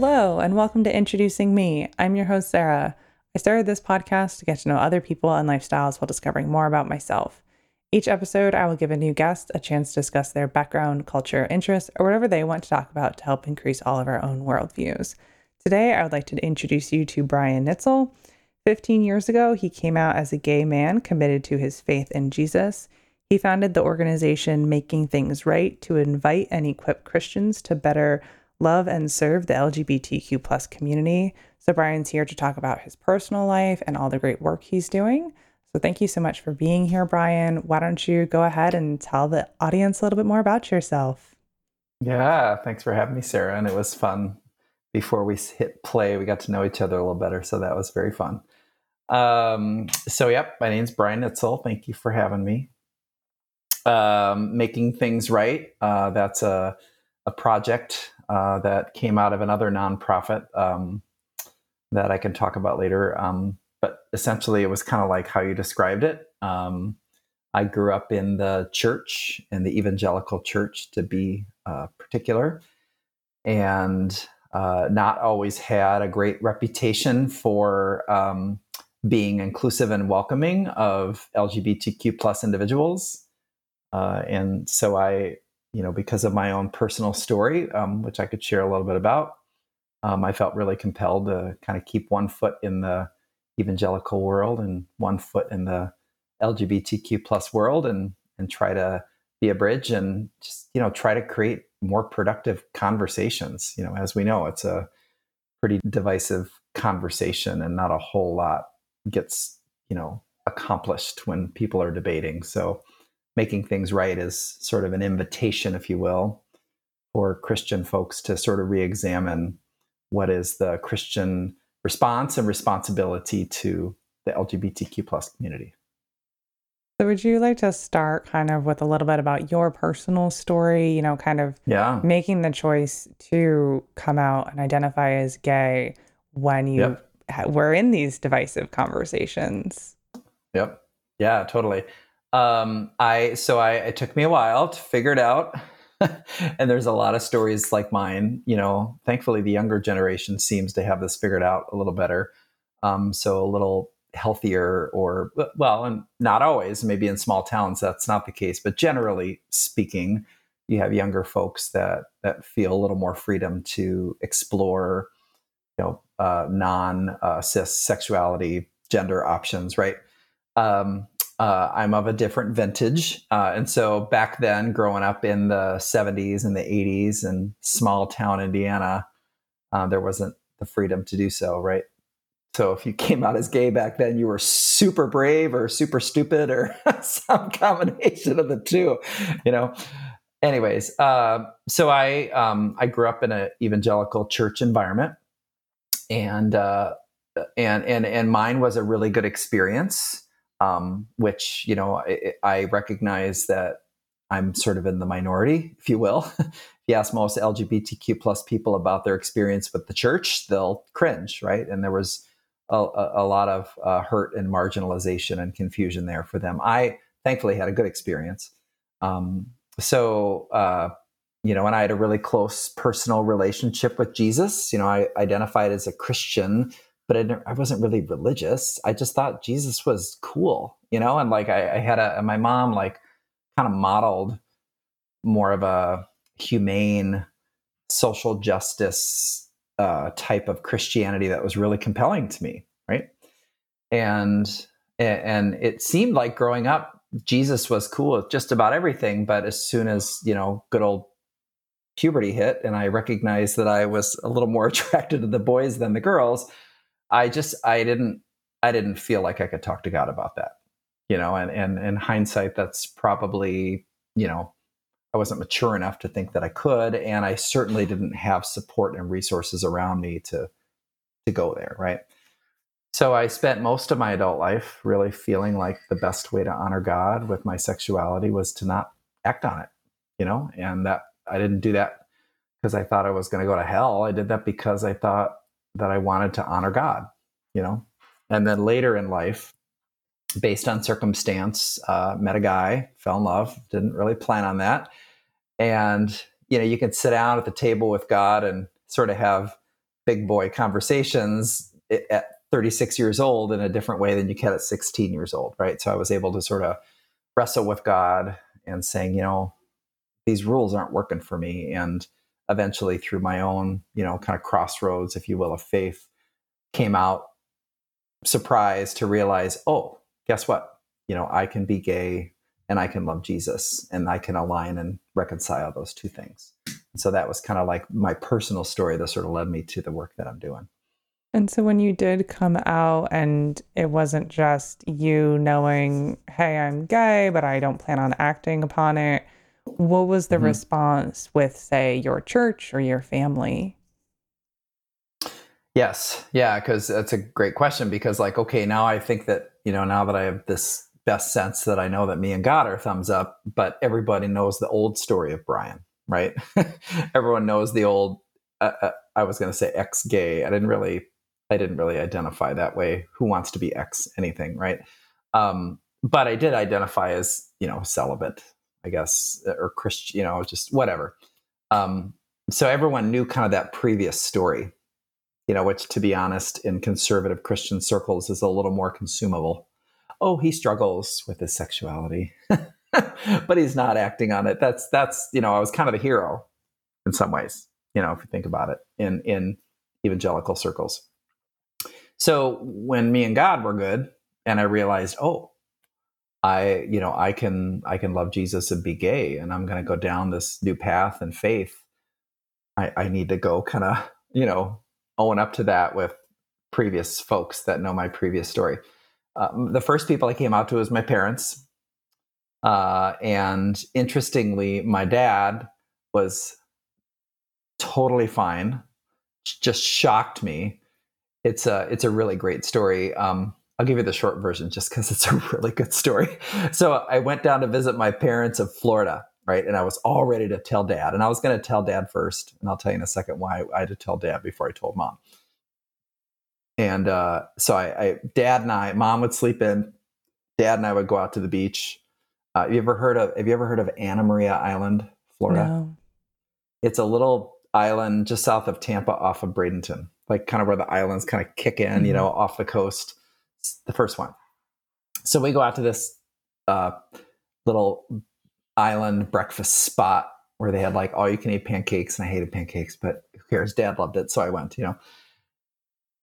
Hello, and welcome to Introducing Me. I'm your host, Sarah. I started this podcast to get to know other people and lifestyles while discovering more about myself. Each episode, I will give a new guest a chance to discuss their background, culture, interests, or whatever they want to talk about to help increase all of our own worldviews. Today, I would like to introduce you to Brian Nietzel. 15 years ago, he came out as a gay man committed to his faith in Jesus. He founded the organization Making Things Right to invite and equip Christians to better love and serve the LGBTQ plus community. So Brian's here to talk about his personal life and all the great work he's doing. So thank you so much for being here, Brian. Why don't you go ahead and tell the audience a little bit more about yourself? Yeah, thanks for having me, Sarah. And it was fun. Before we hit play, we got to know each other a little better. So that was very fun. Um, so, yep, my name's Brian Nietzel. Thank you for having me. Um, Making Things Right. Uh, that's a, a project uh, that came out of another nonprofit um, that I can talk about later. Um, but essentially, it was kind of like how you described it. Um, I grew up in the church, in the evangelical church to be uh, particular, and uh, not always had a great reputation for um, being inclusive and welcoming of LGBTQ plus individuals. Uh, and so I, you know, because of my own personal story, um, which I could share a little bit about, um, I felt really compelled to kind of keep one foot in the evangelical world and one foot in the LGBTQ plus world and and try to be a bridge and just you know try to create more productive conversations. You know, as we know, it's a pretty divisive conversation and not a whole lot gets you know accomplished when people are debating so making things right is sort of an invitation if you will for christian folks to sort of re-examine what is the christian response and responsibility to the lgbtq plus community so would you like to start kind of with a little bit about your personal story you know kind of yeah making the choice to come out and identify as gay when you yep we're in these divisive conversations. Yep. Yeah, totally. Um, I so I it took me a while to figure it out. and there's a lot of stories like mine. You know, thankfully the younger generation seems to have this figured out a little better. Um, so a little healthier or well, and not always, maybe in small towns that's not the case, but generally speaking, you have younger folks that that feel a little more freedom to explore you know uh, non uh, cis sexuality gender options right um, uh, i'm of a different vintage. Uh, and so back then growing up in the 70s and the 80s in small town indiana uh, there wasn't the freedom to do so right? So if you came out as gay back then you were super brave or super stupid or some combination of the two you know? Anyways uh, so i um, i grew up in an evangelical church environment and uh, and and and mine was a really good experience. Um, which you know I, I, recognize that I'm sort of in the minority, if you will. if you ask most LGBTQ plus people about their experience with the church, they'll cringe, right? And there was a, a lot of uh, hurt and marginalization and confusion there for them. I thankfully had a good experience. Um, so uh, you know, and I had a really close personal relationship with Jesus. You know, I identified as a Christian, but I, I wasn't really religious. I just thought Jesus was cool, you know, and like I, I had a, my mom like kind of modeled more of a humane social justice uh, type of Christianity that was really compelling to me, right? And and it seemed like growing up, Jesus was cool with just about everything. But as soon as you know, good old puberty hit and I recognized that I was a little more attracted to the boys than the girls, I just I didn't I didn't feel like I could talk to God about that. You know, and and in hindsight, that's probably, you know, I wasn't mature enough to think that I could. And I certainly didn't have support and resources around me to to go there, right? So I spent most of my adult life really feeling like the best way to honor God with my sexuality was to not act on it, you know, and that I didn't do that because I thought I was going to go to hell. I did that because I thought that I wanted to honor God, you know. And then later in life, based on circumstance, uh, met a guy, fell in love, didn't really plan on that. And, you know, you can sit down at the table with God and sort of have big boy conversations at 36 years old in a different way than you can at 16 years old, right? So I was able to sort of wrestle with God and saying, you know, these rules aren't working for me. And eventually, through my own, you know, kind of crossroads, if you will, of faith, came out surprised to realize, oh, guess what? You know, I can be gay and I can love Jesus and I can align and reconcile those two things. And so that was kind of like my personal story that sort of led me to the work that I'm doing. And so when you did come out and it wasn't just you knowing, hey, I'm gay, but I don't plan on acting upon it, what was the mm-hmm. response with, say, your church or your family? Yes. Yeah. Cause that's a great question because, like, okay, now I think that, you know, now that I have this best sense that I know that me and God are thumbs up, but everybody knows the old story of Brian, right? Everyone knows the old, uh, uh, I was going to say ex gay. I didn't really I didn't really identify that way. Who wants to be X anything, right? Um, but I did identify as you know celibate, I guess, or Christian, you know, just whatever. Um, so everyone knew kind of that previous story, you know, which to be honest, in conservative Christian circles is a little more consumable. Oh, he struggles with his sexuality, but he's not acting on it. That's that's you know, I was kind of a hero in some ways, you know, if you think about it in in evangelical circles. So when me and God were good, and I realized, oh, I, you know, I can I can love Jesus and be gay, and I'm going to go down this new path and faith. I, I need to go kind of, you know, own up to that with previous folks that know my previous story. Um, the first people I came out to was my parents, uh, and interestingly, my dad was totally fine. Just shocked me it's a it's a really great story. Um, I'll give you the short version just because it's a really good story. So I went down to visit my parents of Florida, right? And I was all ready to tell dad. And I was going to tell dad first. And I'll tell you in a second why I had to tell dad before I told mom. And uh, so I, I, dad and I, mom would sleep in. Dad and I would go out to the beach. Uh, have you ever heard of? Have you ever heard of Anna Maria Island, Florida? No. It's a little island just south of Tampa, off of Bradenton like kind of where the islands kind of kick in, mm-hmm. you know, off the coast. The first one. So we go out to this uh, little island breakfast spot where they had like all you can eat pancakes, and I hated pancakes, but who cares? Dad loved it, so I went. You know,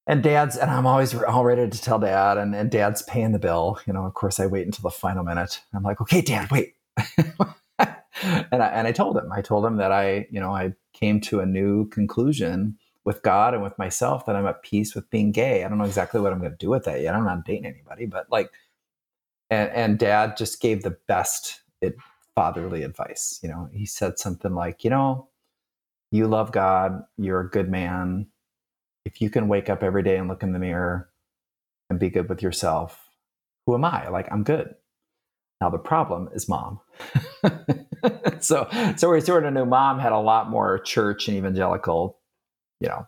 and dad's and I'm always all ready to tell dad, and, and dad's paying the bill. You know, of course, I wait until the final minute. I'm like, okay, dad, wait. and I and I told him, I told him that I, you know, I came to a new conclusion with God and with myself that I'm at peace with being gay. I don't know exactly what I'm going to do with that yet. I'm not dating anybody, but like, and and Dad just gave the best it, fatherly advice. You know, he said something like, you know, you love God, you're a good man. If you can wake up every day and look in the mirror and be good with yourself, who am I? Like, I'm good. Now the problem is mom. so so we sort of knew mom had a lot more church and evangelical you know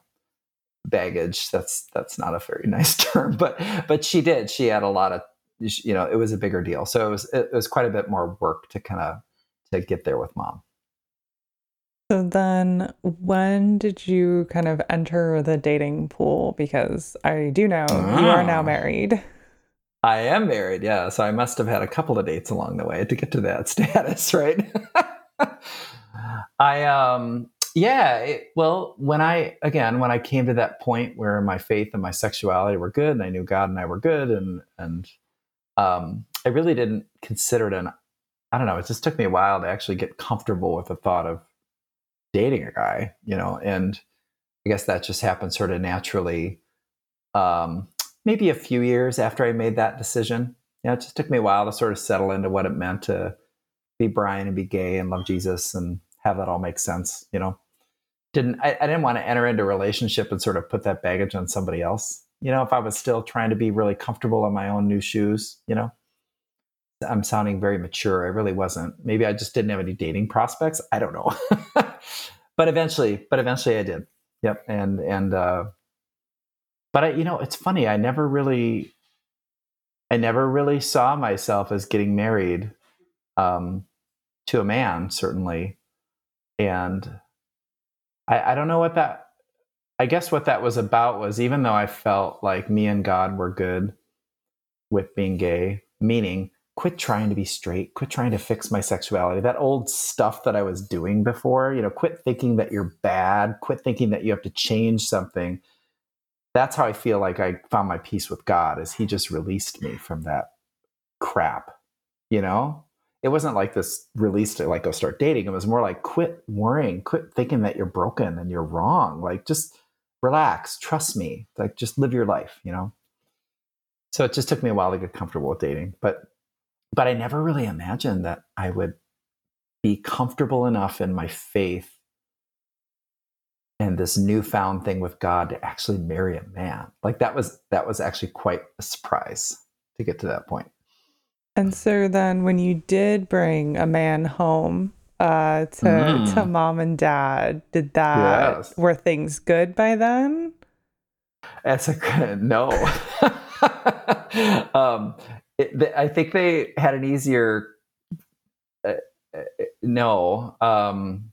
baggage that's that's not a very nice term but but she did. She had a lot of you know it was a bigger deal. So it was it was quite a bit more work to kind of to get there with mom. So then when did you kind of enter the dating pool? Because i do know oh. you are now ah. married. I am married yeah. So i must have had a couple of dates along the way to get to that status right? I um yeah it, well when i again when i came to that point where my faith and my sexuality were good and i knew god and i were good and and um, i really didn't consider it an i don't know it just took me a while to actually get comfortable with the thought of dating a guy you know and i guess that just happened sort of naturally um, maybe a few years after i made that decision. You know it just took me a while to sort of settle into what it meant to be brian and be gay and love jesus and have that all make sense you know didn't I, I didn't want to enter into a relationship and sort of put that baggage on somebody else. You know, if I was still trying to be really comfortable in my own new shoes, you know, I'm sounding very mature. I really wasn't. Maybe I just didn't have any dating prospects. I don't know. but eventually, but eventually I did. Yep. And, and, uh, but I, you know, it's funny. I never really, I never really saw myself as getting married, um, to a man, certainly. And I, I don't know what that I guess what that was about was even though I felt like me and God were good with being gay, meaning quit trying to be straight, quit trying to fix my sexuality. That old stuff that I was doing before, you know, quit thinking that you're bad, quit thinking that you have to change something. That's how I feel like I found my peace with God is he just released me from that crap, you know? It wasn't like this release to like go start dating. It was more like quit worrying, quit thinking that you're broken and you're wrong. Like just relax, trust me, like just live your life, you know? So it just took me a while to get comfortable with dating, but but I never really imagined that I would be comfortable enough in my faith and this newfound thing with God to actually marry a man. Like that was that was actually quite a surprise to get to that point. And so then when you did bring a man home, uh, to mm. to mom and dad. Did that yes. were things good by then? That's a no. um, it, I think they had an easier uh, uh, no. Um,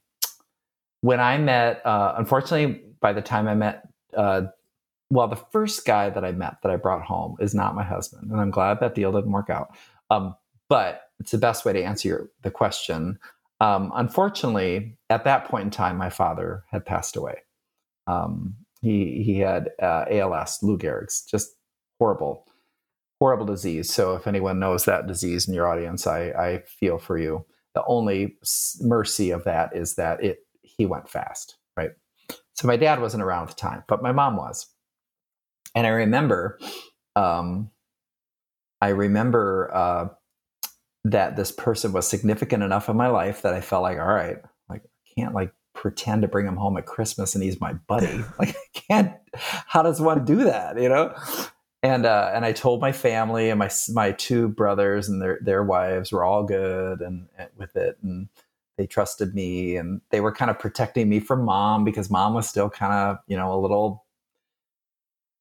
when I met, uh, unfortunately, by the time I met, uh, well, the first guy that I met that I brought home is not my husband, and I'm glad that deal didn't work out. Um, but it's the best way to answer your, the question. Um, unfortunately, at that point in time, my father had passed away. Um, he he had uh, ALS, Lou Gehrig's, just horrible, horrible disease. So if anyone knows that disease in your audience, I, I feel for you. The only mercy of that is that it he went fast, right? So my dad wasn't around at the time, but my mom was, and I remember, um, I remember uh, that this person was significant enough in my life that I felt like, all right, like I can't like pretend to bring him home at Christmas and he's my buddy. like I can't. How does one do that? You know. And uh, and I told my family and my my two brothers and their their wives were all good and, and with it and they trusted me and they were kind of protecting me from mom because mom was still kind of you know a little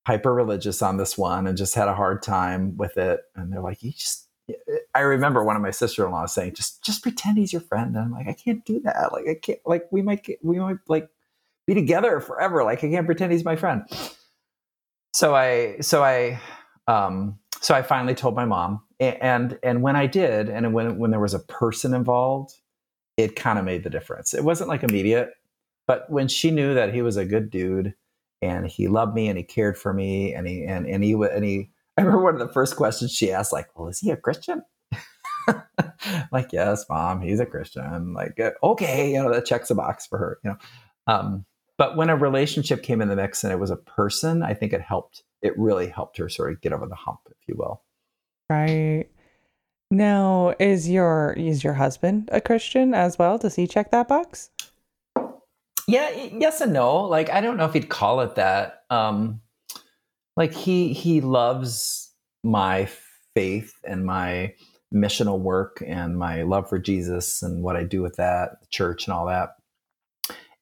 hyper religious on this one and just had a hard time with it and they're like you just I remember one of my sister-in-law saying, "Just, just pretend he's your friend." And I'm like, "I can't do that. Like, I can't. Like, we might, get, we might like be together forever. Like, I can't pretend he's my friend." So I, so I, um, so I finally told my mom, and and when I did, and when when there was a person involved, it kind of made the difference. It wasn't like immediate, but when she knew that he was a good dude and he loved me and he cared for me and he and and he and he I remember one of the first questions she asked, like, "Well, is he a Christian?" like, yes, mom, he's a Christian. Like, uh, okay, you know, that checks a box for her, you know. Um, but when a relationship came in the mix and it was a person, I think it helped. It really helped her sort of get over the hump, if you will. Right. Now, is your is your husband a Christian as well? Does he check that box? Yeah, yes and no. Like, I don't know if he'd call it that. Um, like he he loves my faith and my missional work and my love for Jesus and what I do with that, church and all that.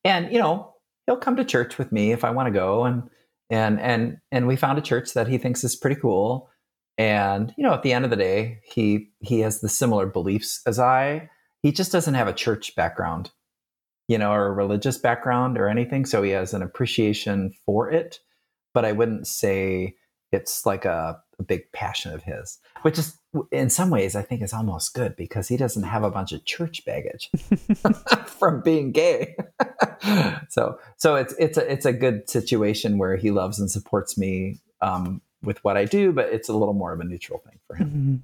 And you know, he'll come to church with me if I want to go and and and and we found a church that he thinks is pretty cool. And you know, at the end of the day, he he has the similar beliefs as I. He just doesn't have a church background, you know, or a religious background or anything, so he has an appreciation for it but I wouldn't say it's like a, a, big passion of his, which is in some ways I think is almost good because he doesn't have a bunch of church baggage from being gay. so so it's it's a it's a good situation where he loves and supports me um, with what I do, but it's a little more of a neutral thing for him. Mm-hmm.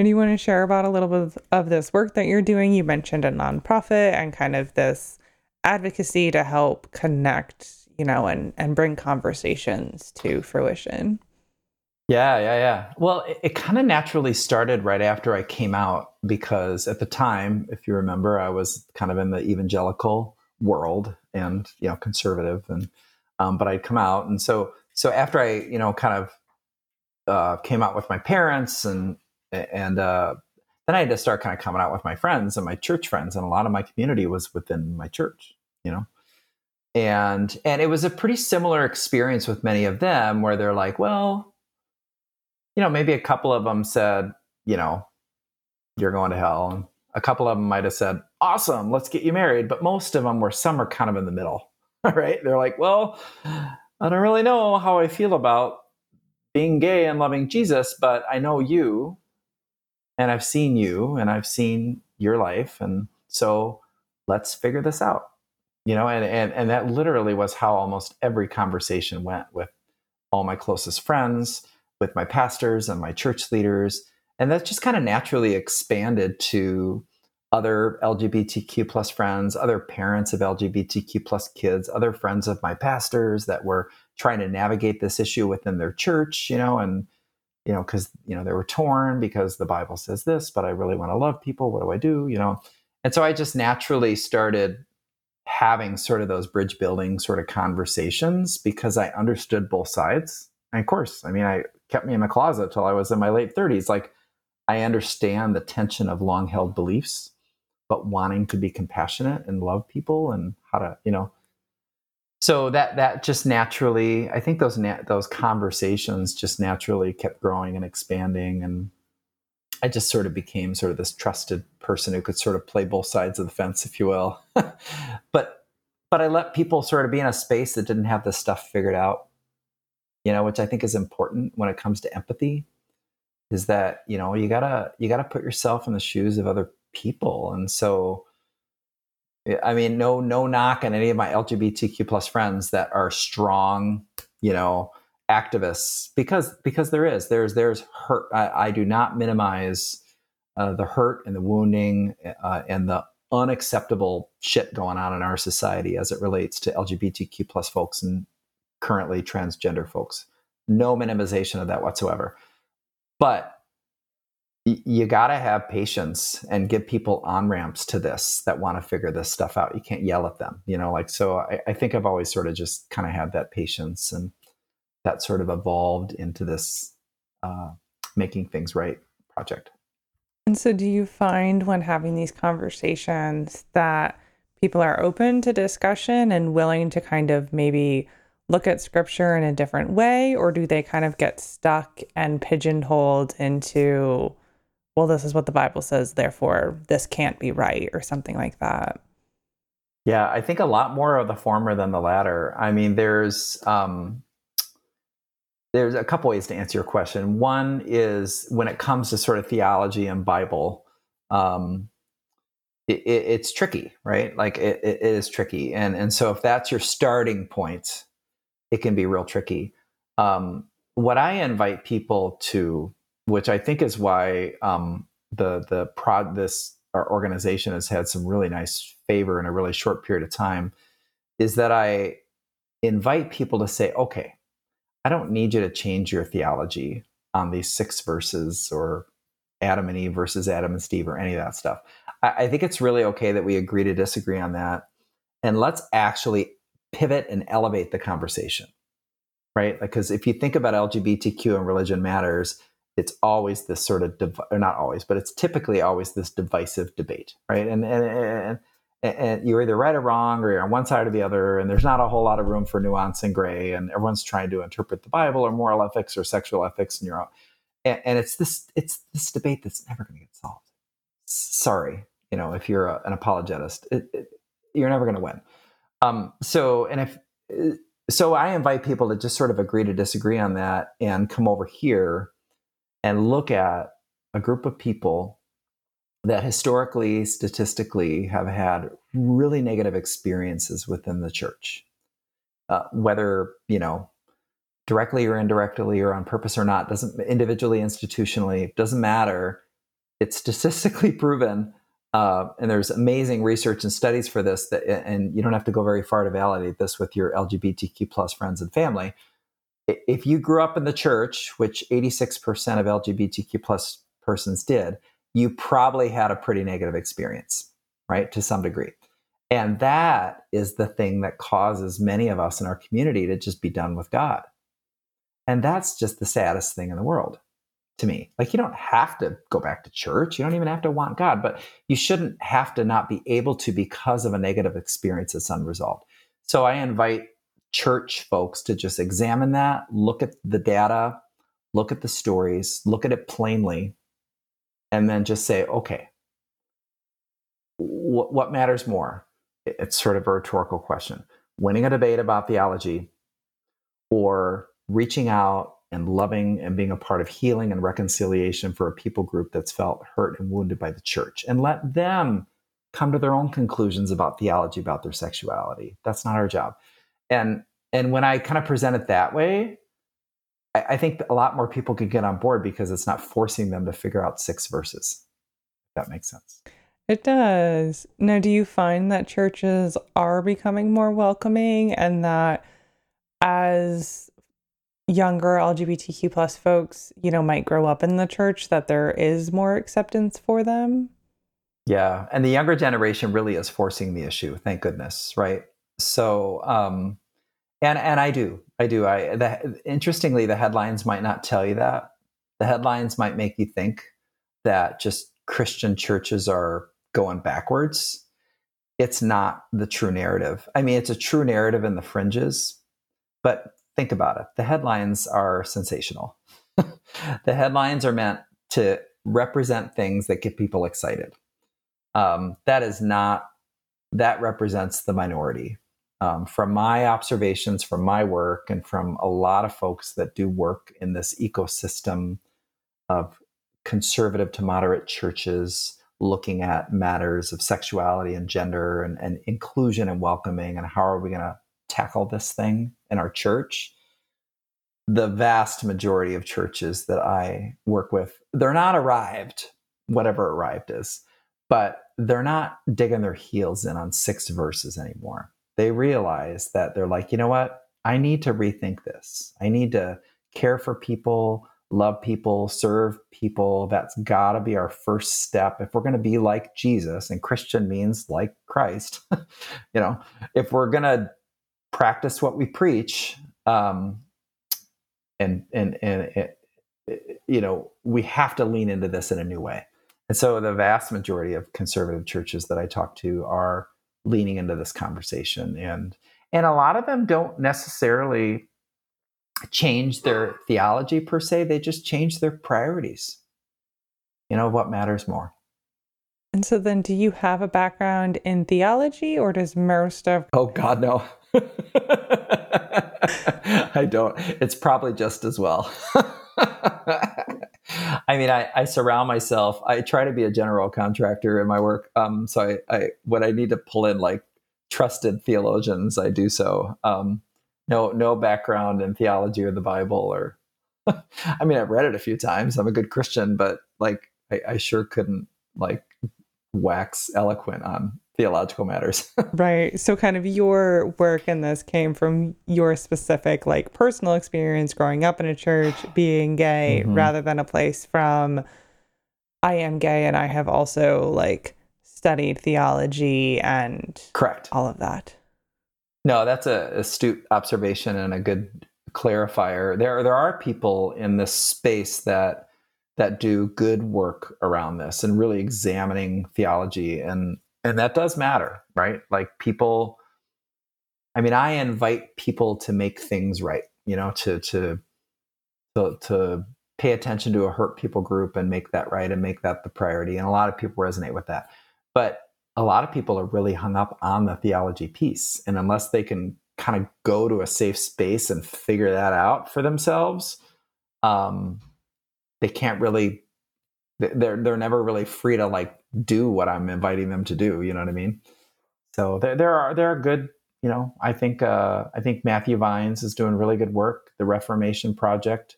And you want to share about a little bit of this work that you're doing? You mentioned a nonprofit and kind of this advocacy to help connect you know, and and bring conversations to fruition. Yeah, yeah, yeah. Well, it, it kind of naturally started right after I came out because at the time, if you remember, I was kind of in the evangelical world and you know conservative, and um, but I'd come out, and so so after I you know kind of uh, came out with my parents and and uh, then I had to start kind of coming out with my friends and my church friends, and a lot of my community was within my church, you know and and it was a pretty similar experience with many of them where they're like well you know maybe a couple of them said you know you're going to hell and a couple of them might have said awesome let's get you married but most of them were some are kind of in the middle right? They're like, well, I don't really know how I feel about being gay and loving Jesus, but I know you and I've seen you and I've seen your life. And so let's figure this out. You know, and, and, and that literally was how almost every conversation went with all my closest friends, with my pastors and my church leaders. And that just kind of naturally expanded to other LGBTQ plus friends, other parents of LGBTQ plus kids, other friends of my pastors that were trying to navigate this issue within their church, you know, and you know, because you know they were torn because the Bible says this, but I really want to love people. What do I do? You know, and so I just naturally started having sort of those bridge building sort of conversations because I understood both sides. And of course, I mean, I kept me in my closet till I was in my late 30s. Like, I understand the tension of long held beliefs but wanting to be compassionate and love people and how to, you know. So that that just naturally, I think those those conversations just naturally kept growing and expanding, and I just sort of became sort of this trusted person who could sort of play both sides of the fence, if you will. but but I let people sort of be in a space that didn't have this stuff figured out, you know, which I think is important when it comes to empathy. Is that you know you gotta you gotta put yourself in the shoes of other people. And so, I mean, no, no knock on any of my LGBTQ plus friends that are strong, you know, activists because because there is there's there's hurt. I, I do not minimize uh, the hurt and the wounding uh, and the unacceptable shit going on in our society as it relates to LGBTQ plus folks and currently transgender folks. No minimization of that whatsoever. But you got to have patience and give people on ramps to this that want to figure this stuff out. You can't yell at them, you know, like, so I, I think I've always sort of just kind of had that patience and that sort of evolved into this uh, making things right project. And so, do you find when having these conversations that people are open to discussion and willing to kind of maybe look at scripture in a different way, or do they kind of get stuck and pigeonholed into well, this is what the Bible says, therefore this can't be right, or something like that. Yeah, I think a lot more of the former than the latter. I mean, there's um, there's a couple ways to answer your question. One is when it comes to sort of theology and Bible, um, it, it, it's tricky, right? Like it, it is tricky, and and so if that's your starting point, it can be real tricky. Um, what I invite people to which I think is why um, the the prod this our organization has had some really nice favor in a really short period of time, is that I invite people to say, okay, I don't need you to change your theology on these six verses or Adam and Eve versus Adam and Steve or any of that stuff. I, I think it's really okay that we agree to disagree on that. And let's actually pivot and elevate the conversation, right? Because if you think about LGBTQ and religion matters, it's always this sort of div- or not always, but it's typically always this divisive debate, right? And and, and and you're either right or wrong, or you're on one side or the other, and there's not a whole lot of room for nuance and gray, and everyone's trying to interpret the Bible or moral ethics or sexual ethics, and you're and, and it's this it's this debate that's never going to get solved. Sorry, you know, if you're a, an apologetist, it, it, you're never going to win. Um, so, and if so, I invite people to just sort of agree to disagree on that and come over here and look at a group of people that historically, statistically, have had really negative experiences within the church, uh, whether you know directly or indirectly or on purpose or not doesn't individually institutionally doesn't matter. It's statistically proven uh, and there's amazing research and studies for this that and you don't have to go very far to validate this with your lgbtq plus friends and family if you grew up in the church, which 86% of LGBTQ plus persons did, you probably had a pretty negative experience, right? To some degree. And that is the thing that causes many of us in our community to just be done with God. And that's just the saddest thing in the world to me. Like, you don't have to go back to church. You don't even have to want God, but you shouldn't have to not be able to because of a negative experience that's unresolved. So I invite church folks to just examine that, look at the data, look at the stories, look at it plainly, and then just say, okay, what, what matters more? It's sort of a rhetorical question. winning a debate about theology or reaching out and loving and being a part of healing and reconciliation for a people group that's felt hurt and wounded by the church and let them come to their own conclusions about theology about their sexuality that's not our job and and when i kind of present it that way I, I think a lot more people could get on board because it's not forcing them to figure out six verses if that makes sense it does now do you find that churches are becoming more welcoming and that as younger LGBTQ plus folks, you know, might grow up in the church, that there is more acceptance for them. Yeah. And the younger generation really is forcing the issue, thank goodness, right? So um and and I do. I do. I the, interestingly the headlines might not tell you that. The headlines might make you think that just Christian churches are going backwards. It's not the true narrative. I mean, it's a true narrative in the fringes, but think about it. The headlines are sensational. the headlines are meant to represent things that get people excited. Um, that is not, that represents the minority. Um, from my observations, from my work, and from a lot of folks that do work in this ecosystem of conservative to moderate churches looking at matters of sexuality and gender and, and inclusion and welcoming and how are we going to tackle this thing in our church the vast majority of churches that i work with they're not arrived whatever arrived is but they're not digging their heels in on six verses anymore they realize that they're like you know what? I need to rethink this. I need to care for people love people serve people. That's got to be our first step. If we're going to be like jesus and christian means like christ you know if we're going to practice what we preach um, and and and it, you know we have to lean into this in a new way. And so the vast majority of conservative churches that i talk to are leaning into this conversation and and a lot of them don't necessarily change their theology per se they just change their priorities you know what matters more and so then do you have a background in theology or does most of oh god no I don't. It's probably just as well. I mean, I, I, surround myself. I try to be a general contractor in my work. Um, so I, I, when I need to pull in like trusted theologians, I do so. Um, no, no background in theology or the Bible, or I mean, I've read it a few times. I'm a good Christian, but like, I, I sure couldn't like wax eloquent on theological matters. right. So kind of your work in this came from your specific like personal experience growing up in a church, being gay, mm-hmm. rather than a place from I am gay and I have also like studied theology and correct all of that. No, that's a astute observation and a good clarifier. There there are people in this space that that do good work around this and really examining theology and and that does matter right? Like people i mean i invite people to make things right you know to to to, to pay attention to a hurt people group and make that right and make that the priority. And a lot of people resonate with that. But a lot of people are really hung up on the theology piece. And unless they can kind of go to a safe space and figure that out for themselves um, they can't really they're they're never really free to like do what I'm inviting them to do. You know what I mean? So there there are there are good. You know, I think uh, I think Matthew Vines is doing really good work. The Reformation Project.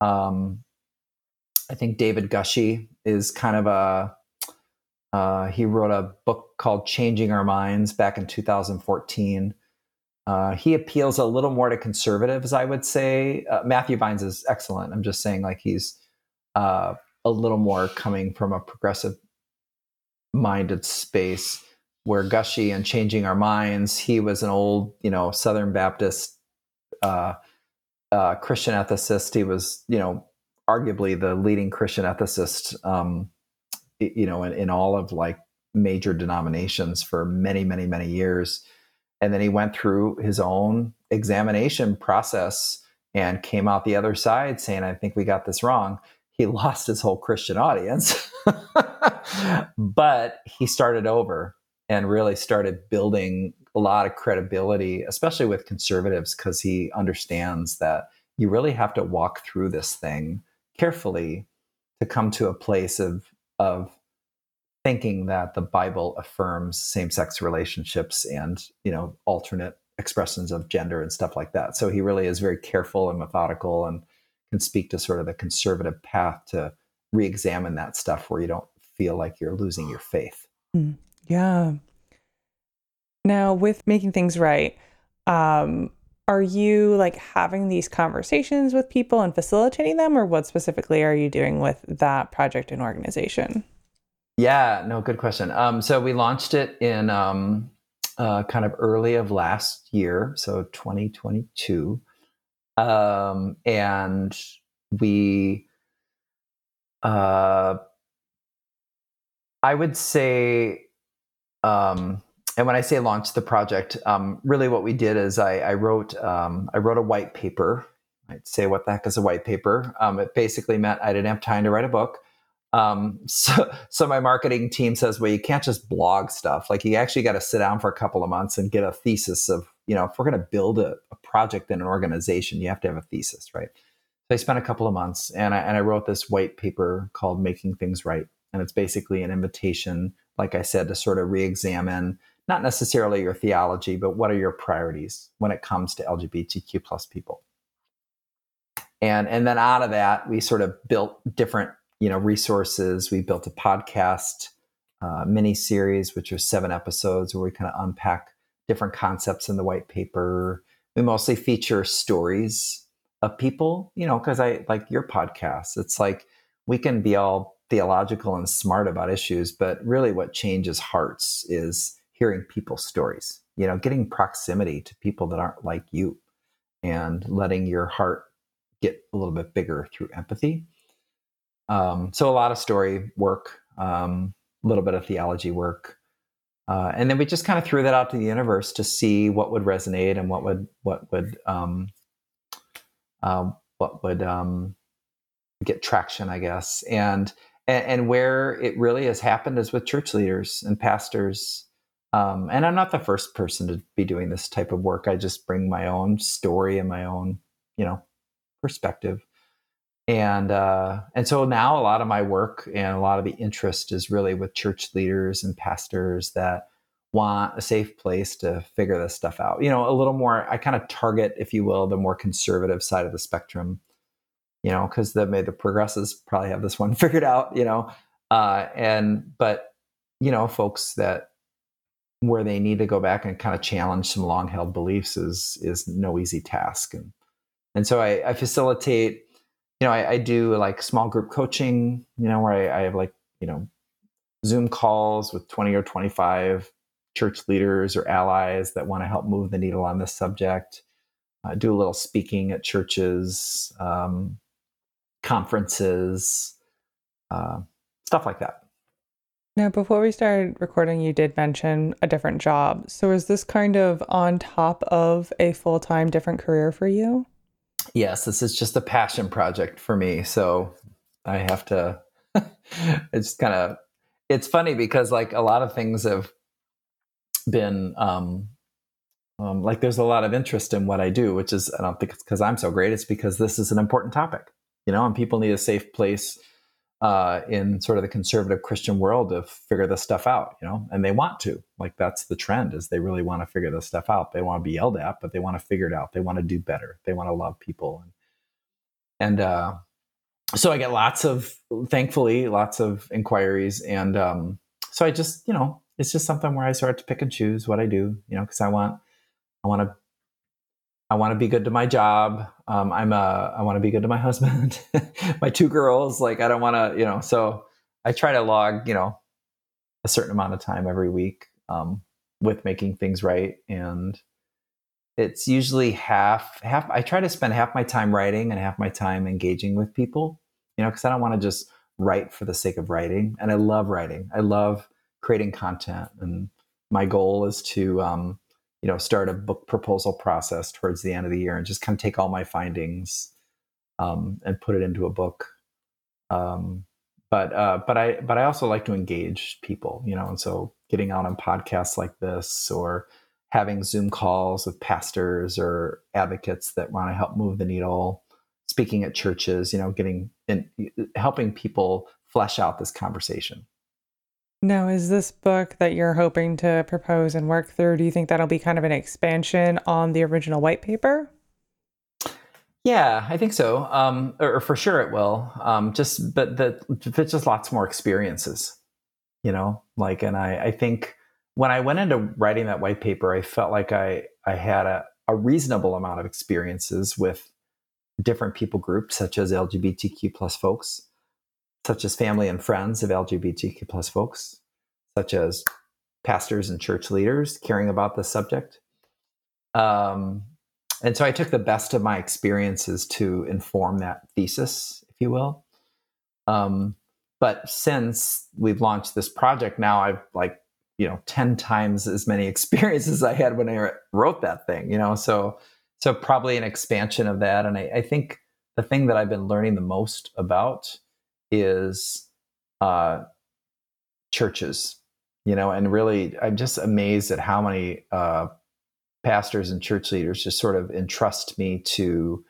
Um, I think David Gushee is kind of a. Uh, he wrote a book called Changing Our Minds back in 2014. Uh, he appeals a little more to conservatives, I would say. Uh, Matthew Vines is excellent. I'm just saying, like he's uh, a little more coming from a progressive minded space where Gushee and Changing Our Minds, he was an old, you know, Southern Baptist uh, uh, Christian ethicist. He was, you know, arguably the leading Christian ethicist, um, you know, in, in all of like major denominations for many, many, many years. And then he went through his own examination process and came out the other side saying, I think we got this wrong he lost his whole Christian audience. but he started over and really started building a lot of credibility, especially with conservatives, because he understands that you really have to walk through this thing carefully to come to a place of of thinking that the Bible affirms same-sex relationships and you know alternate expressions of gender and stuff like that. So he really is very careful and methodical and can speak to sort of the conservative path to re-examine that stuff where you don't feel like you're losing your faith. Hmm. Yeah. Now, with making things right, um, are you like having these conversations with people and facilitating them, or what specifically are you doing with that project and organization? Yeah, no, good question. Um, so we launched it in um, uh, kind of early of last year, so 2022, um, and we, uh, I would say, um, and when I say launch the project, um, really what we did is I, I wrote um, I wrote a white paper. I'd say what the heck is a white paper? Um, it basically meant I didn't have time to write a book. Um, so, so my marketing team says, well, you can't just blog stuff. Like you actually got to sit down for a couple of months and get a thesis of, you know, if we're going to build a, a, project in an organization, you have to have a thesis, right? So I spent a couple of months and I, and I wrote this white paper called Making Things Right. And it's basically an invitation, like I said, to sort of re-examine not necessarily your theology, but what are your priorities when it comes to LGBTQ plus people. And, and then out of that, we sort of built different you know resources. We built a podcast uh, mini series, which are seven episodes, where we kind of unpack different concepts in the white paper. We mostly feature stories of people, you know, because I like your podcast. It's like we can be all theological and smart about issues, but really what changes hearts is hearing people's stories, you know, getting proximity to people that aren't like you and letting your heart get a little bit bigger through empathy. Um, so a lot of story work, um, a little bit of theology work. Uh, and then we just kind of threw that out to the universe to see what would resonate and what would what would um, uh, what would um, get traction, I guess. And, and, and where it really has happened is with church leaders and pastors. Um, and I'm not the first person to be doing this type of work. I just bring my own story and my own, you know, perspective and uh, and so now a lot of my work and a lot of the interest is really with church leaders and pastors that want a safe place to figure this stuff out. You know, a little more. I kind of target, if you will, the more conservative side of the spectrum. You know, because the the progressives probably have this one figured out. You know, uh, and but you know, folks that where they need to go back and kind of challenge some long held beliefs is is no easy task and and so I, I facilitate you know, I, I, do like small group coaching, you know, where I, I, have like, you know, Zoom calls with 20 or 25 church leaders or allies that want to help move the needle on this subject. I do a little speaking at churches, um, conferences, uh, stuff like that. Now, before we started recording, you did mention a different job. So, is this kind of on top of a full time different career for you? Yes, this is just a passion project for me. So I have to, it's kind of, it's funny because like a lot of things have been, um, um, like there's a lot of interest in what I do, which is, I don't think it's because I'm so great. It's because this is an important topic, you know, and people need a safe place uh, in sort of the conservative Christian world to figure this stuff out, you know, and they want to. Like that's the trend is they really want to figure this stuff out. They want to be yelled at, but they want to figure it out. They want to do better. They want to love people. And, and uh, so I get lots of, thankfully, lots of inquiries. And um, so I just, you know, it's just something where I start to pick and choose what I do, you know, because I want, I want to I want to be good to my job. Um, I'm a, I want to be good to my husband, my two girls. Like I don't want to, you know. So I try to log, you know, a certain amount of time every week um, with making things right, and it's usually half half. I try to spend half my time writing and half my time engaging with people. You know, because I don't want to just write for the sake of writing, and I love writing. I love creating content, and my goal is to um, you know start a book proposal process towards the end of the year and just kind of take all my findings um, and put it into a book um, but uh, but I but I also like to engage people, you know, and so getting out on podcasts like this or having Zoom calls with pastors or advocates that want to help move the needle, speaking at churches, you know, getting and helping people flesh out this conversation. Now, is this book that you're hoping to propose and work through? Do you think that'll be kind of an expansion on the original white paper? Yeah, I think so. Um, or, or, for sure it will. Um, just, but the, it's just lots more experiences, you know, like, and I, I think when I went into writing that white paper, I felt like I, I had a, a reasonable amount of experiences with different people groups, such as LGBTQ plus folks, such as family and friends of LGBTQ plus folks, such as pastors and church leaders caring about the subject. Um, and so I took the best of my experiences to inform that thesis, if you will. Um, but since we've launched this project now, I've like, you know, 10 times as many experiences I had when I wrote that thing, you know, so, so probably an expansion of that. And I, I think the thing that I've been learning the most about is uh, churches, you know, and really, I'm just amazed at how many uh, pastors and church leaders just sort of entrust me to,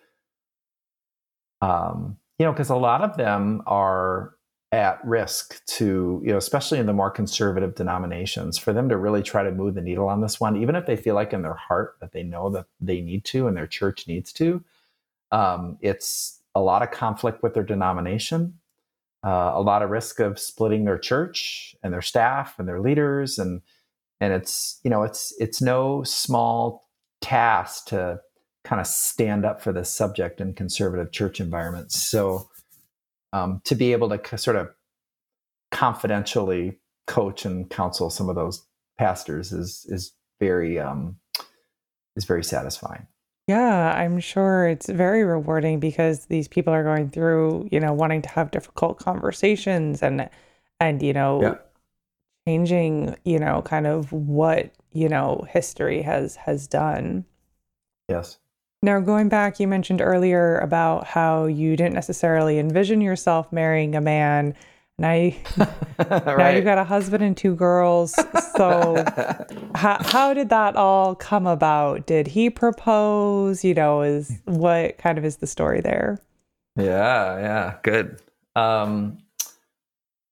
um, you know, because a lot of them are at risk to, you know, especially in the more conservative denominations, for them to really try to move the needle on this one, even if they feel like in their heart that they know that they need to and their church needs to. Um, it's a lot of conflict with their denomination uh, a lot of risk of splitting their church and their staff and their leaders. And and it's you know it's it's no small task to kind of stand up for this subject in conservative church environments. So um, to be able to sort of confidentially coach and counsel some of those pastors is is very um, is very satisfying yeah, I'm sure it's very rewarding because these people are going through, you know, wanting to have difficult conversations and and you know, yeah. changing, you know, kind of what, you know, history has has done. Yes. Now, going back, you mentioned earlier about how you didn't necessarily envision yourself marrying a man now you right. now you got a husband and two girls. So how how did that all come about? Did he propose? You know, is what kind of is the story there? Yeah, yeah, good. Um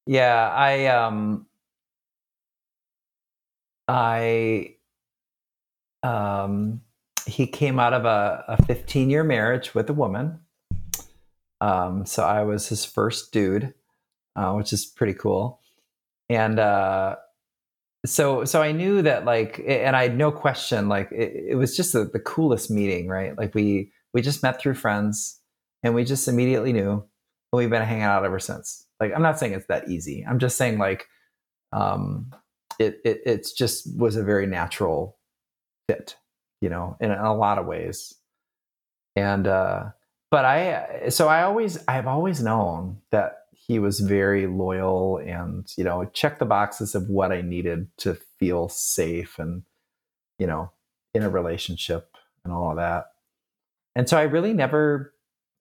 yeah, I um I um he came out of a, a 15 year marriage with a woman. Um, so I was his first dude uh, which is pretty cool. And uh, so, so I knew that like, and I had no question, like it, it was just the, the coolest meeting, right? Like we we just met through friends, and we just immediately knew, and we've been hanging out ever since. Like I'm not saying it's that easy. I'm just saying like, um, it it it's just was a very natural fit, you know, in, in a lot of ways. And uh, but I so I always I've always known that he was very loyal and you know checked the boxes of what i needed to feel safe and you know in a relationship and all of that. And so i really never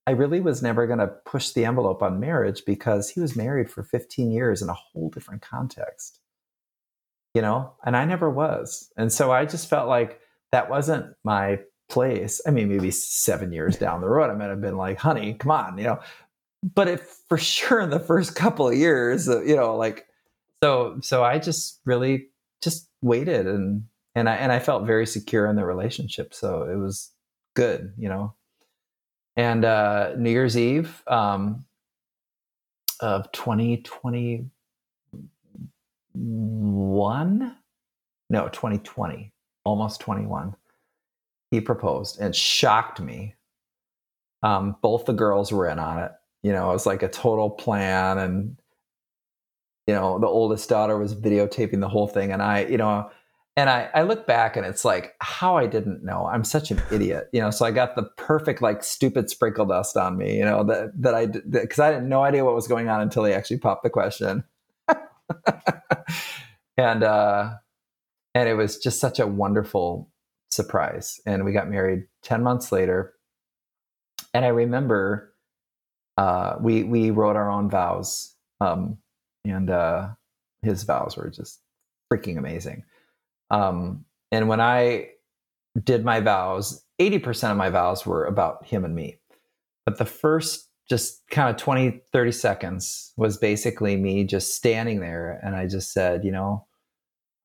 i really was never going to push the envelope on marriage because he was married for 15 years in a whole different context. You know and i never was. And so i just felt like that wasn't my place. I mean maybe seven years down the road i might have been like honey come on you know but it for sure in the first couple of years, uh, you know, like so so I just really just waited and and I and I felt very secure in the relationship. So it was good, you know. And uh New Year's Eve um of 2021 no 2020 almost 21 he proposed and shocked me um, both the girls were in on it you know, it was like a total plan. And, you know, the oldest daughter was videotaping the whole thing. And I, you know, and I, I look back and it's like how I didn't know. I'm such an idiot, you know. So I got the perfect like stupid sprinkle dust on me, you know, that that I because I had no idea what was going on until he actually popped the question, and uh, and it was just such a wonderful surprise. And we got married ten months later, and I remember uh, we we wrote our own vows, um, and uh, his vows were just freaking amazing. Um, And when I did my vows, 80% of my vows were about him and me. But the first just kind of 20, 30 seconds was basically me just standing there. And I just said, you know,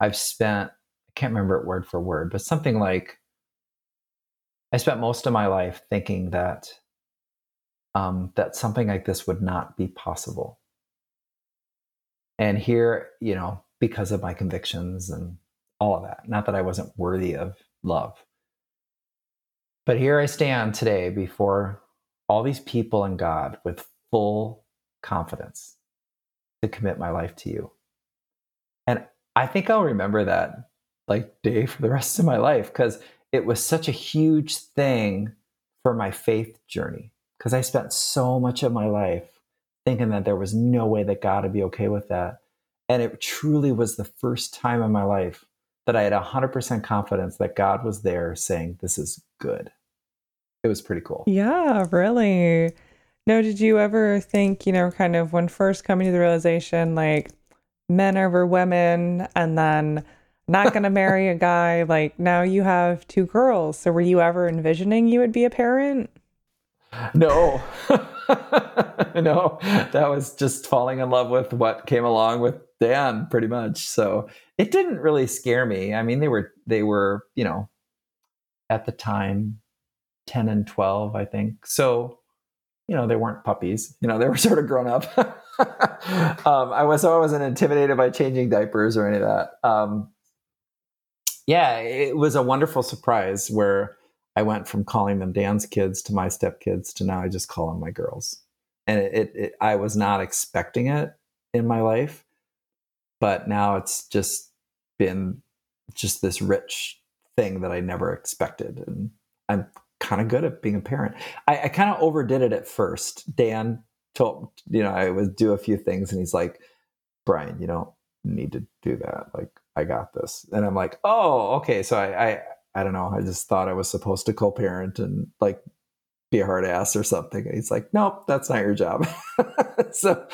I've spent, I can't remember it word for word, but something like, I spent most of my life thinking that um, that something like this would not be possible. And here, you know, because of my convictions and all of that, not that I wasn't worthy of love, but here I stand today before all these people and God with full confidence to commit my life to you. And I think I'll remember that like day for the rest of my life because it was such a huge thing for my faith journey because I spent so much of my life thinking that there was no way that God would be okay with that. And it truly was the first time in my life that I had 100% confidence that God was there saying, This is good it was pretty cool. Yeah, really. No, did you ever think, you know, kind of when first coming to the realization, like men over women, and then not going to marry a guy, like now you have two girls. So were you ever envisioning you would be a parent? No. no, that was just falling in love with what came along with Dan pretty much. So it didn't really scare me. I mean, they were, they were, you know, at the time 10 and 12, I think. So, you know, they weren't puppies, you know, they were sort of grown up. um, I was, so I wasn't intimidated by changing diapers or any of that. Um, yeah, it was a wonderful surprise where I went from calling them Dan's kids to my stepkids to now I just call them my girls. And it, it, it I was not expecting it in my life, but now it's just been just this rich thing that I never expected. And I'm kind of good at being a parent. I, I kind of overdid it at first. Dan told, you know, I would do a few things and he's like, Brian, you don't need to do that. Like, I got this. And I'm like, oh, okay. So I, I, I don't know. I just thought I was supposed to co-parent and like be a hard ass or something. And he's like, nope, that's not your job. so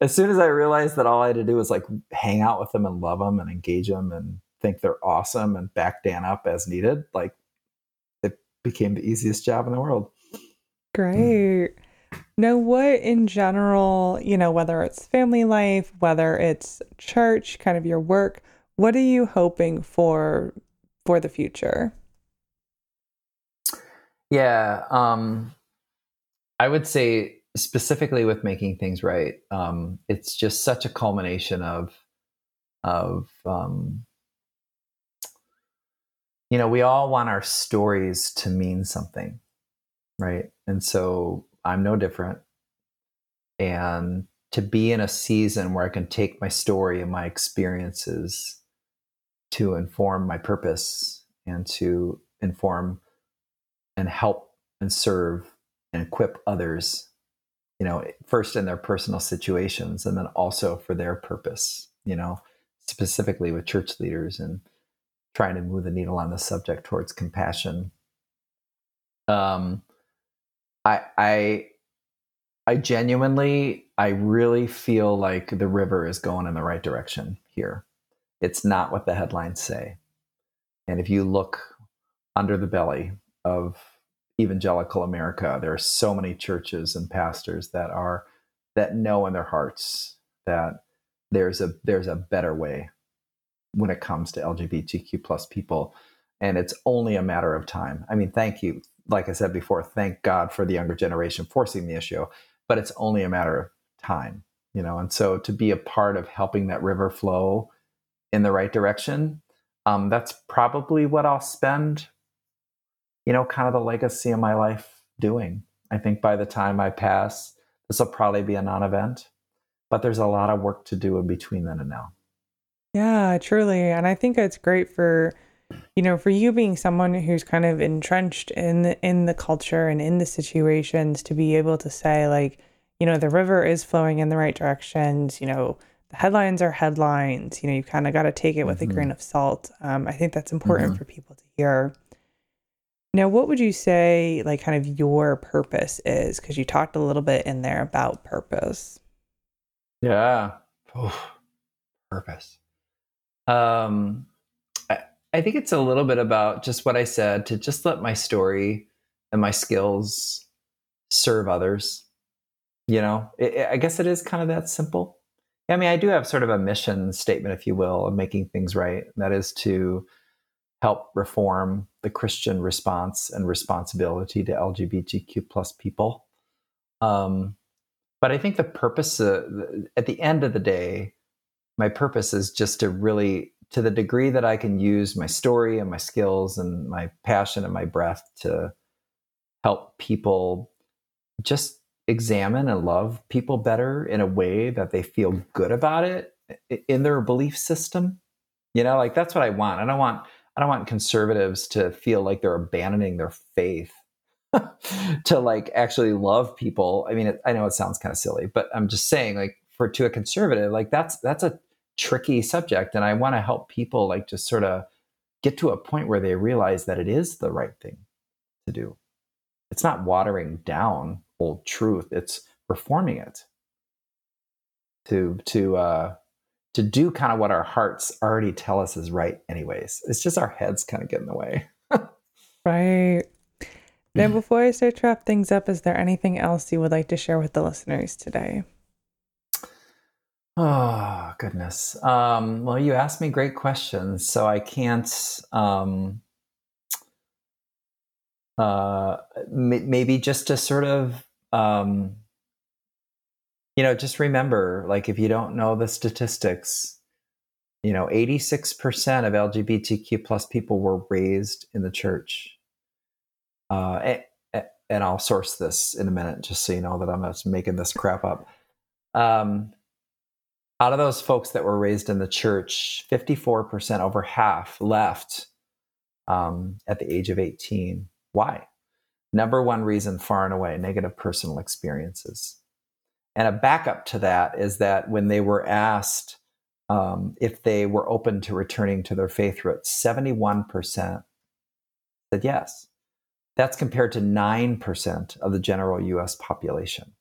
as soon as I realized that all I had to do was like hang out with them and love them and engage them and think they're awesome and back Dan up as needed, like it became the easiest job in the world. Mm. Great. Now, what in general, you know, whether it's family life, whether it's church, kind of your work, what are you hoping for for the future? Yeah, um, I would say specifically with making things right, um, it's just such a culmination of of um, you know, we all want our stories to mean something, right? And so I'm no different. And to be in a season where I can take my story and my experiences to inform my purpose and to inform and help and serve and equip others, you know, first in their personal situations and then also for their purpose, you know, specifically with church leaders and trying to move the needle on the subject towards compassion. Um, I, I, I genuinely, I really feel like the river is going in the right direction here. It's not what the headlines say. And if you look under the belly of evangelical America, there are so many churches and pastors that are that know in their hearts that there's a there's a better way when it comes to LGBTQ plus people. And it's only a matter of time. I mean, thank you. Like I said before, thank God for the younger generation forcing the issue, but it's only a matter of time, you know. And so to be a part of helping that river flow in the right direction, um, that's probably what I'll spend, you know, kind of the legacy of my life doing. I think by the time I pass, this will probably be a non event, but there's a lot of work to do in between then and now. Yeah, truly. And I think it's great for you know, for you being someone who's kind of entrenched in the, in the culture and in the situations to be able to say like, you know, the river is flowing in the right directions, you know, headlines are headlines, you know, you kind of got to take it with mm-hmm. a grain of salt. Um, I think that's important mm-hmm. for people to hear. Now, what would you say, like, kind of your purpose is? Because you talked a little bit in there about purpose. Yeah. purpose. Um, I, I think it's a little bit about just what I said to just let my story and my skills serve others. You know, it, it, I guess it is kind of that simple. I mean, I do have sort of a mission statement, if you will, of making things right. That is to help reform the Christian response and responsibility to LGBTQ plus people. Um, but I think the purpose, uh, at the end of the day, my purpose is just to really, to the degree that I can use my story and my skills and my passion and my breath to help people just examine and love people better in a way that they feel good about it in their belief system. You know, like that's what I want. I don't want I don't want conservatives to feel like they're abandoning their faith to like actually love people. I mean, it, I know it sounds kind of silly, but I'm just saying like for to a conservative, like that's that's a tricky subject and I want to help people like just sort of get to a point where they realize that it is the right thing to do. It's not watering down old truth, it's reforming it. To to uh to do kind of what our hearts already tell us is right anyways. It's just our heads kind of get in the way. Right. Now before i start to wrap things up is there anything else you would like to share with the listeners today? Oh goodness. Um, well you asked me great questions so i can't um, uh, maybe just to sort of um, you know, just remember, like, if you don't know the statistics, you know, 86% of LGBTQ plus people were raised in the church. Uh, and, and, I'll source this in a minute, just so you know that I'm not making this crap up. Um, out of those folks that were raised in the church, 54%, over half, left um, at the age of 18. Why? Number one reason, far and away, negative personal experiences. And a backup to that is that when they were asked um, if they were open to returning to their faith roots, 71% said yes. That's compared to 9% of the general US population.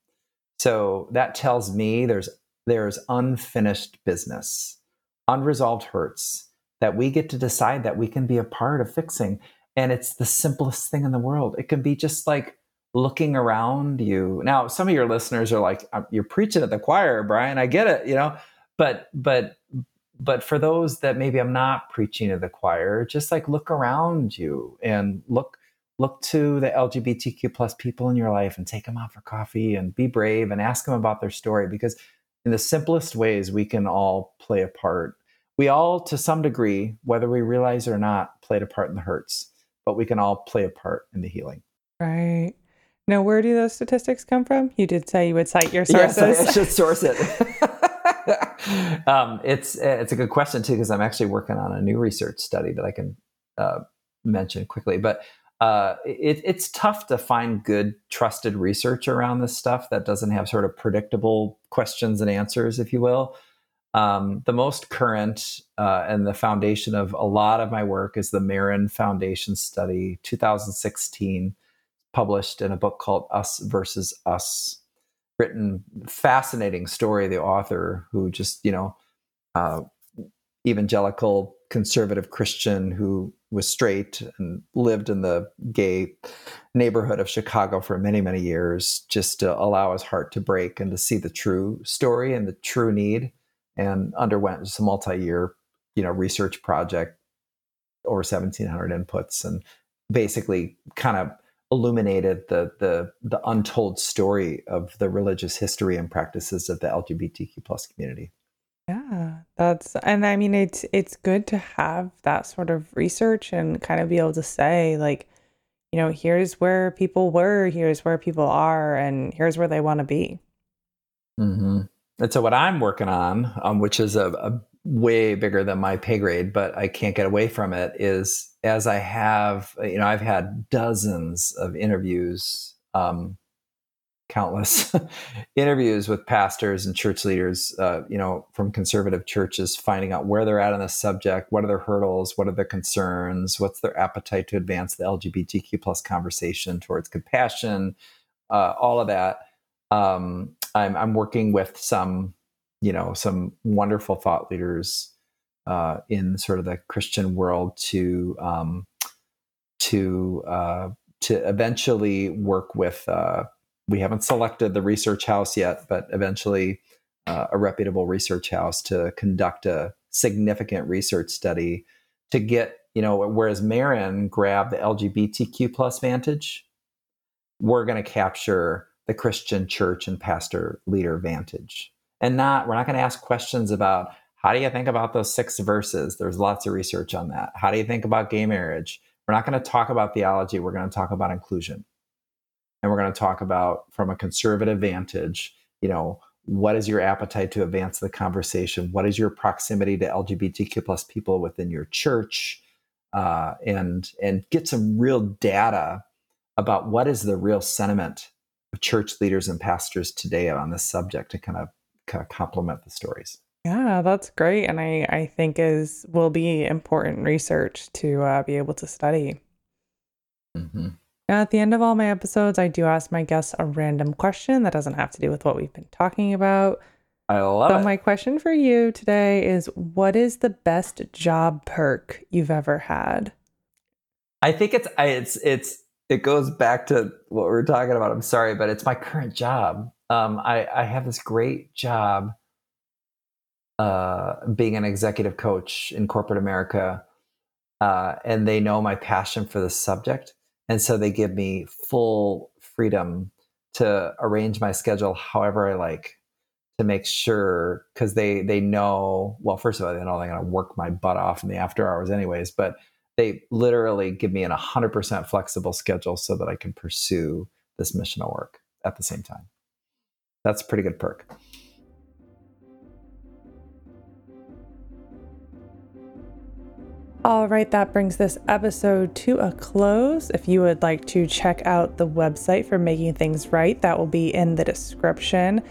So that tells me there's there's unfinished business, unresolved hurts that we get to decide that we can be a part of fixing. And it's the simplest thing in the world. It can be just like looking around you. Now, some of your listeners are like, "You're preaching at the choir, Brian. I get it, you know." But but but for those that maybe I'm not preaching to the choir, just like look around you and look look to the LGBTQ plus people in your life and take them out for coffee and be brave and ask them about their story because in the simplest ways we can all play a part. We all, to some degree, whether we realize it or not, played a part in the hurts, but we can all play a part in the healing. Right. Now, where do those statistics come from? You did say you would cite your sources. Yes, I, should source it. um, it's it's a good question too because I'm actually working on a new research study that I can uh, mention quickly. But uh, it, it's tough to find good, trusted research around this stuff that doesn't have sort of predictable questions and answers, if you will. Um, the most current uh, and the foundation of a lot of my work is the Marin Foundation study, 2016 published in a book called Us versus Us, written fascinating story. The author who just you know, uh, evangelical conservative Christian who was straight and lived in the gay neighborhood of Chicago for many many years, just to allow his heart to break and to see the true story and the true need, and underwent just a multi-year you know research project over 1700 inputs and basically kind of illuminated the the the untold story of the religious history and practices of the LGBTQ plus community. Yeah, that's and I mean it's it's good to have that sort of research and kind of be able to say like, you know, here's where people were, here's where people are, and here's where they want to be. Mm-hmm. And so what I'm working on, um, which is a, a way bigger than my pay grade, but I can't get away from it, is as I have, you know, I've had dozens of interviews, um, countless interviews with pastors and church leaders, uh, you know, from conservative churches, finding out where they're at on the subject, what are their hurdles, what are their concerns, what's their appetite to advance the LGBTQ plus conversation towards compassion, uh, all of that. Um, I'm, I'm working with some, you know, some wonderful thought leaders uh, in sort of the Christian world to um, to uh, to eventually work with. Uh, we haven't selected the research house yet, but eventually uh, a reputable research house to conduct a significant research study to get you know whereas Marin grabbed the LGBTQ plus vantage, we're going to capture the Christian church and pastor leader vantage, and not we're not going to ask questions about how do you think about those six verses? There's lots of research on that. How do you think about gay marriage? We're not going to talk about theology. We're going to talk about inclusion. And we're going to talk about, from a conservative vantage, you know, what is your appetite to advance the conversation? What is your proximity to LGBTQ plus people within your church? Uh, and and get some real data about what is the real sentiment church leaders and pastors today on this subject to kind of, kind of complement the stories. Yeah, that's great. And I, I think is will be important research to uh, be able to study. Mm-hmm. At the end of all my episodes, I do ask my guests a random question that doesn't have to do with what we've been talking about. I love so it. my question for you today is what is the best job perk you've ever had? I think it's it's it's it goes back to what we are talking about. I'm sorry, but it's my current job. Um, I, I have this great job uh, being an executive coach in corporate America, uh, and they know my passion for the subject, and so they give me full freedom to arrange my schedule however I like to make sure because they they know well first of all they know they're going to work my butt off in the after hours anyways but they literally give me an 100% flexible schedule so that I can pursue this missional work at the same time. That's a pretty good perk. All right, that brings this episode to a close. If you would like to check out the website for Making Things Right, that will be in the description.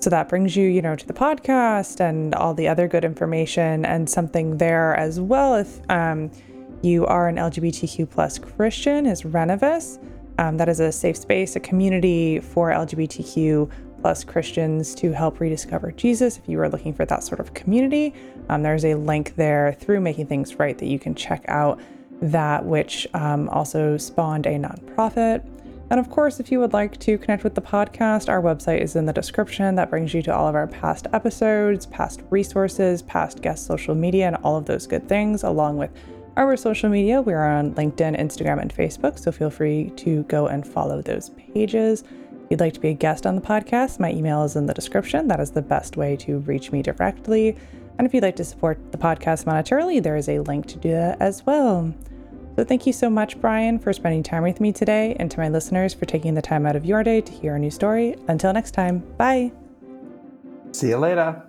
So that brings you, you know, to the podcast and all the other good information and something there as well. If um, you are an LGBTQ plus Christian, is Renovus. Um, that is a safe space, a community for LGBTQ plus Christians to help rediscover Jesus. If you are looking for that sort of community, um, there's a link there through Making Things Right that you can check out that, which um, also spawned a nonprofit. And of course, if you would like to connect with the podcast, our website is in the description. That brings you to all of our past episodes, past resources, past guest social media, and all of those good things, along with our social media. We're on LinkedIn, Instagram, and Facebook, so feel free to go and follow those pages. If you'd like to be a guest on the podcast, my email is in the description. That is the best way to reach me directly. And if you'd like to support the podcast monetarily, there is a link to do that as well. So thank you so much, Brian, for spending time with me today, and to my listeners for taking the time out of your day to hear a new story. Until next time, bye. See you later.